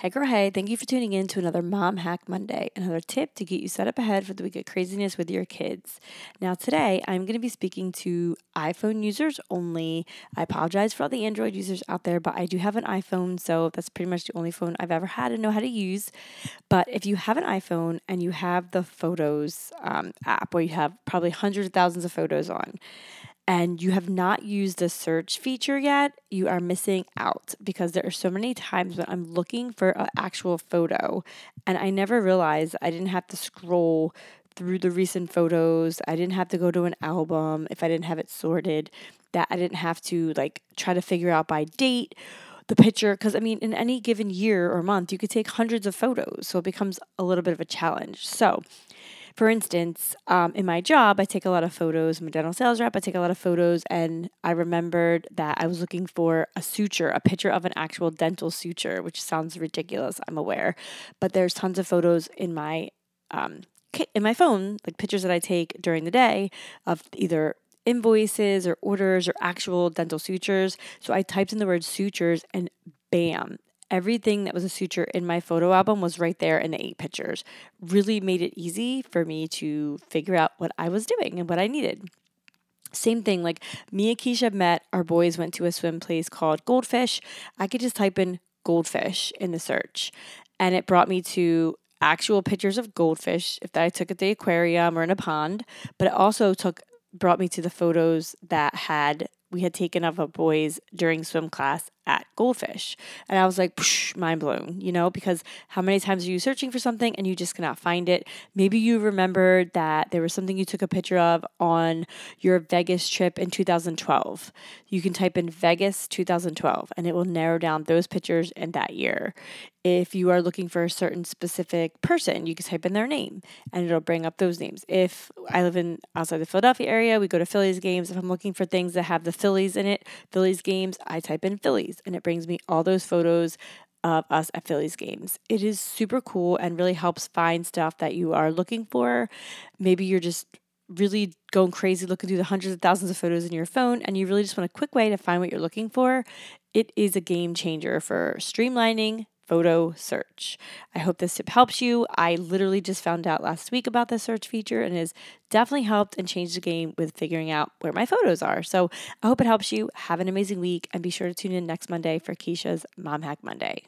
Hey girl, hey, thank you for tuning in to another Mom Hack Monday, another tip to get you set up ahead for the week of craziness with your kids. Now, today I'm going to be speaking to iPhone users only. I apologize for all the Android users out there, but I do have an iPhone, so that's pretty much the only phone I've ever had and know how to use. But if you have an iPhone and you have the Photos um, app where you have probably hundreds of thousands of photos on, and you have not used the search feature yet, you are missing out because there are so many times when I'm looking for an actual photo and I never realized I didn't have to scroll through the recent photos. I didn't have to go to an album if I didn't have it sorted, that I didn't have to like try to figure out by date the picture because I mean in any given year or month you could take hundreds of photos so it becomes a little bit of a challenge. So for instance, um, in my job, I take a lot of photos. I'm a dental sales rep. I take a lot of photos, and I remembered that I was looking for a suture, a picture of an actual dental suture, which sounds ridiculous. I'm aware, but there's tons of photos in my um, in my phone, like pictures that I take during the day of either invoices or orders or actual dental sutures. So I typed in the word sutures, and bam, everything that was a suture in my photo album was right there in the eight pictures. Really made it easy for me to figure out what I was doing and what I needed. Same thing, like me and Keisha met, our boys went to a swim place called Goldfish. I could just type in goldfish in the search, and it brought me to actual pictures of goldfish if that I took at the aquarium or in a pond, but it also took brought me to the photos that had we had taken of our boys during swim class at Goldfish. And I was like, mind blown, you know, because how many times are you searching for something and you just cannot find it? Maybe you remembered that there was something you took a picture of on your Vegas trip in 2012. You can type in Vegas 2012 and it will narrow down those pictures in that year. If you are looking for a certain specific person, you can type in their name and it'll bring up those names. If I live in outside the Philadelphia area, we go to Phillies games. If I'm looking for things that have the Phillies in it, Phillies games, I type in Phillies and it brings me all those photos of us at Phillies games. It is super cool and really helps find stuff that you are looking for. Maybe you're just really going crazy looking through the hundreds of thousands of photos in your phone and you really just want a quick way to find what you're looking for. It is a game changer for streamlining photo search. I hope this tip helps you. I literally just found out last week about the search feature and it has definitely helped and changed the game with figuring out where my photos are. So I hope it helps you. Have an amazing week and be sure to tune in next Monday for Keisha's Mom Hack Monday.